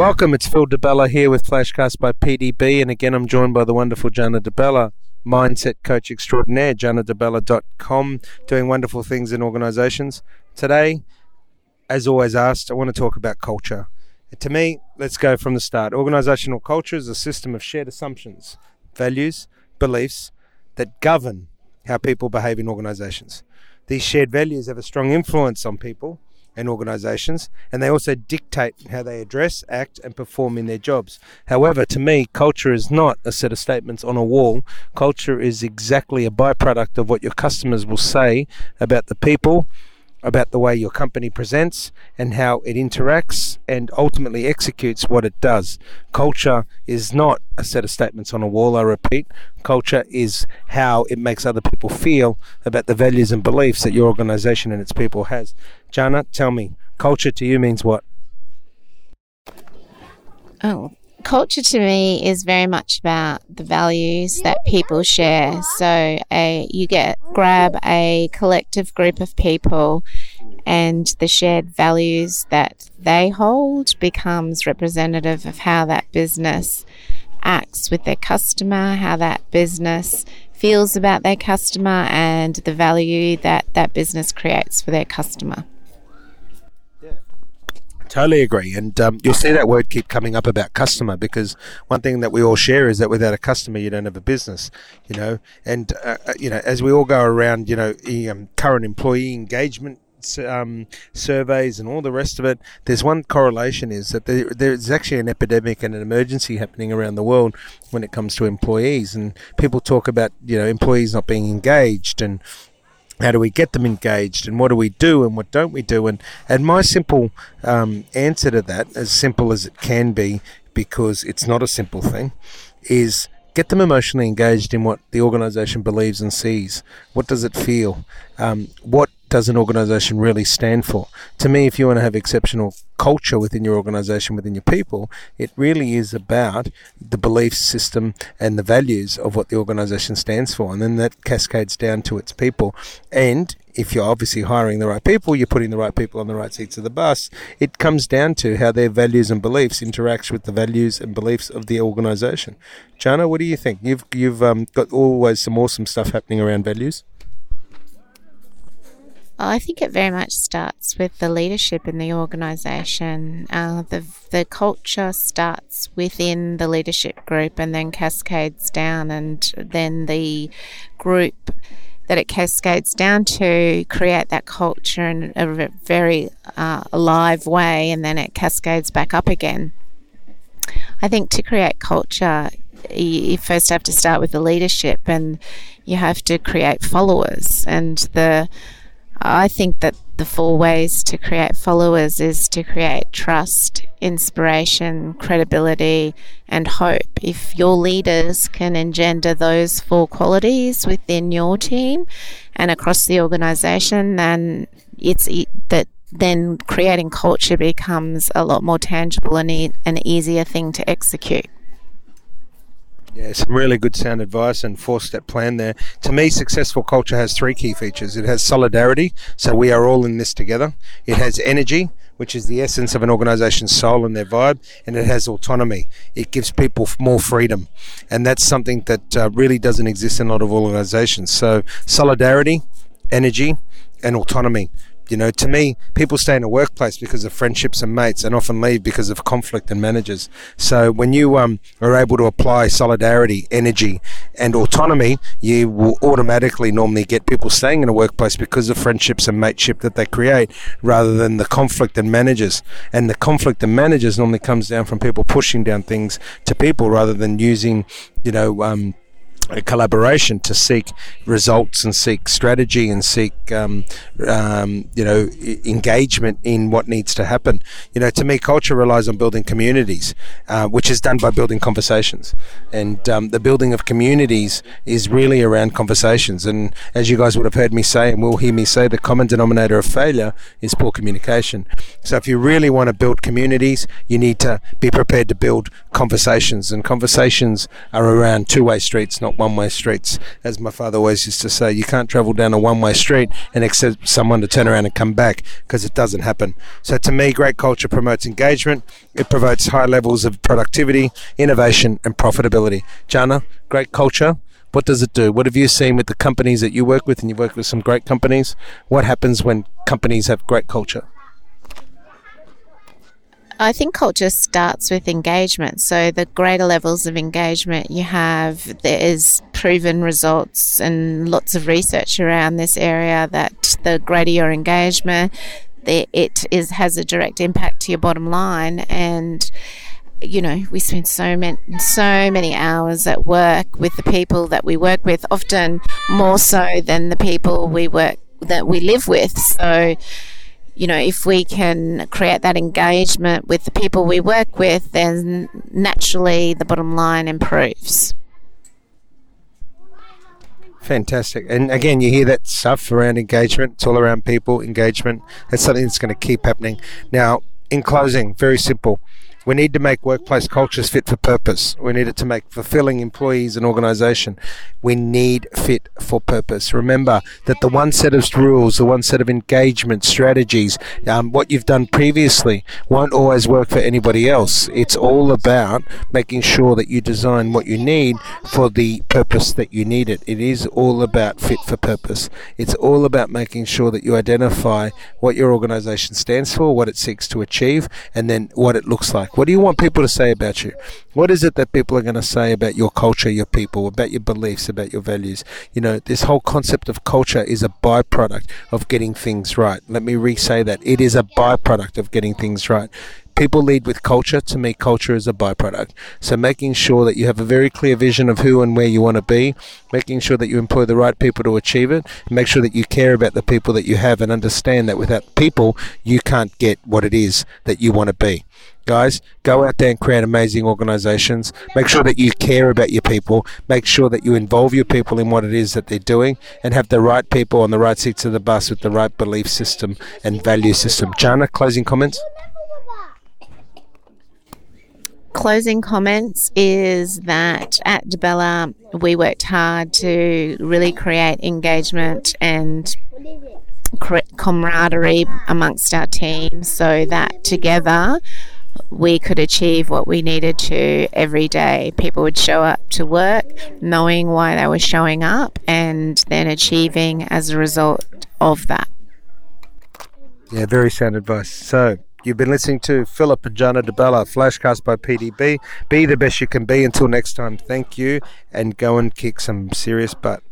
Welcome, it's Phil DeBella here with Flashcast by PDB, and again I'm joined by the wonderful Jana DeBella, mindset coach extraordinaire, janadebella.com, doing wonderful things in organizations. Today, as always asked, I want to talk about culture. To me, let's go from the start. Organizational culture is a system of shared assumptions, values, beliefs that govern how people behave in organizations. These shared values have a strong influence on people and organizations, and they also dictate how they address, act, and perform in their jobs. However, to me, culture is not a set of statements on a wall. Culture is exactly a byproduct of what your customers will say about the people about the way your company presents and how it interacts and ultimately executes what it does. Culture is not a set of statements on a wall, I repeat. Culture is how it makes other people feel about the values and beliefs that your organization and its people has. Jana, tell me, culture to you means what? Oh, culture to me is very much about the values that people share. So a you get grab a collective group of people and the shared values that they hold becomes representative of how that business acts with their customer, how that business feels about their customer and the value that that business creates for their customer. Totally agree, and um, you'll see that word keep coming up about customer because one thing that we all share is that without a customer, you don't have a business, you know. And uh, uh you know, as we all go around, you know, um, current employee engagement um, surveys and all the rest of it, there's one correlation is that there, there's actually an epidemic and an emergency happening around the world when it comes to employees, and people talk about you know employees not being engaged and how do we get them engaged and what do we do and what don't we do? And and my simple um, answer to that as simple as it can be because it's not a simple thing is get them emotionally engaged in what the organization believes and sees. What does it feel? Um, what does an organization really stand for? To me, if you want to have exceptional culture within your organization, within your people, it really is about the belief system and the values of what the organization stands for. And then that cascades down to its people. And if you're obviously hiring the right people, you're putting the right people on the right seats of the bus. It comes down to how their values and beliefs interact with the values and beliefs of the organization. Jana, what do you think? You've you've um, got always some awesome stuff happening around values. I think it very much starts with the leadership in the organisation. Uh, the the culture starts within the leadership group and then cascades down, and then the group that it cascades down to create that culture in a very uh, alive way, and then it cascades back up again. I think to create culture, you first have to start with the leadership, and you have to create followers, and the I think that the four ways to create followers is to create trust, inspiration, credibility, and hope. If your leaders can engender those four qualities within your team and across the organization, then it's that then creating culture becomes a lot more tangible and e- an easier thing to execute. Yeah, some really good sound advice and four step plan there. To me, successful culture has three key features it has solidarity, so we are all in this together, it has energy, which is the essence of an organization's soul and their vibe, and it has autonomy. It gives people more freedom, and that's something that uh, really doesn't exist in a lot of organizations. So, solidarity, energy, and autonomy. You know, to me, people stay in a workplace because of friendships and mates, and often leave because of conflict and managers. So when you um, are able to apply solidarity, energy, and autonomy, you will automatically normally get people staying in a workplace because of friendships and mateship that they create, rather than the conflict and managers. And the conflict and managers normally comes down from people pushing down things to people rather than using, you know. Um, a collaboration to seek results and seek strategy and seek um, um, you know engagement in what needs to happen. You know to me culture relies on building communities uh, which is done by building conversations. And um, the building of communities is really around conversations. And as you guys would have heard me say and will hear me say the common denominator of failure is poor communication. So if you really want to build communities you need to be prepared to build conversations, and conversations are around two-way streets, not one-way streets. As my father always used to say, you can't travel down a one-way street and expect someone to turn around and come back because it doesn't happen. So to me, great culture promotes engagement. It promotes high levels of productivity, innovation, and profitability. Jana, great culture what does it do? What have you seen with the companies that you work with, and you work with some great companies? What happens when companies have great culture? I think culture starts with engagement. So the greater levels of engagement you have, there is proven results and lots of research around this area that the greater your engagement, it is has a direct impact to your bottom line and you know, we spend so many so many hours at work with the people that we work with, often more so than the people we work that we live with. So, you know, if we can create that engagement with the people we work with, then naturally the bottom line improves. Fantastic. And again, you hear that stuff around engagement. It's all around people, engagement. That's something that's going to keep happening. Now, in closing, very simple. We need to make workplace cultures fit for purpose. We need it to make fulfilling employees and organisation. We need fit for purpose. Remember that the one set of rules, the one set of engagement strategies, um, what you've done previously won't always work for anybody else. It's all about making sure that you design what you need for the purpose that you need it. It is all about fit for purpose. It's all about making sure that you identify what your organisation stands for, what it seeks to achieve, and then what it looks like. What do you want people to say about you? What is it that people are going to say about your culture, your people, about your beliefs, about your values? You know, this whole concept of culture is a byproduct of getting things right. Let me re say that. It is a byproduct of getting things right people lead with culture. To me, culture is a byproduct. So making sure that you have a very clear vision of who and where you want to be, making sure that you employ the right people to achieve it, make sure that you care about the people that you have and understand that without people, you can't get what it is that you want to be guys. Go out there and create amazing organizations. Make sure that you care about your people. Make sure that you involve your people in what it is that they're doing and have the right people on the right seats of the bus with the right belief system and value system. Jana closing comments? Closing comments is that at Debella, we worked hard to really create engagement and camaraderie amongst our team so that together we could achieve what we needed to every day. People would show up to work knowing why they were showing up and then achieving as a result of that. Yeah, very sound advice. So, You've been listening to Philip and Jana DeBella, Flashcast by PDB. Be the best you can be. Until next time, thank you and go and kick some serious butt.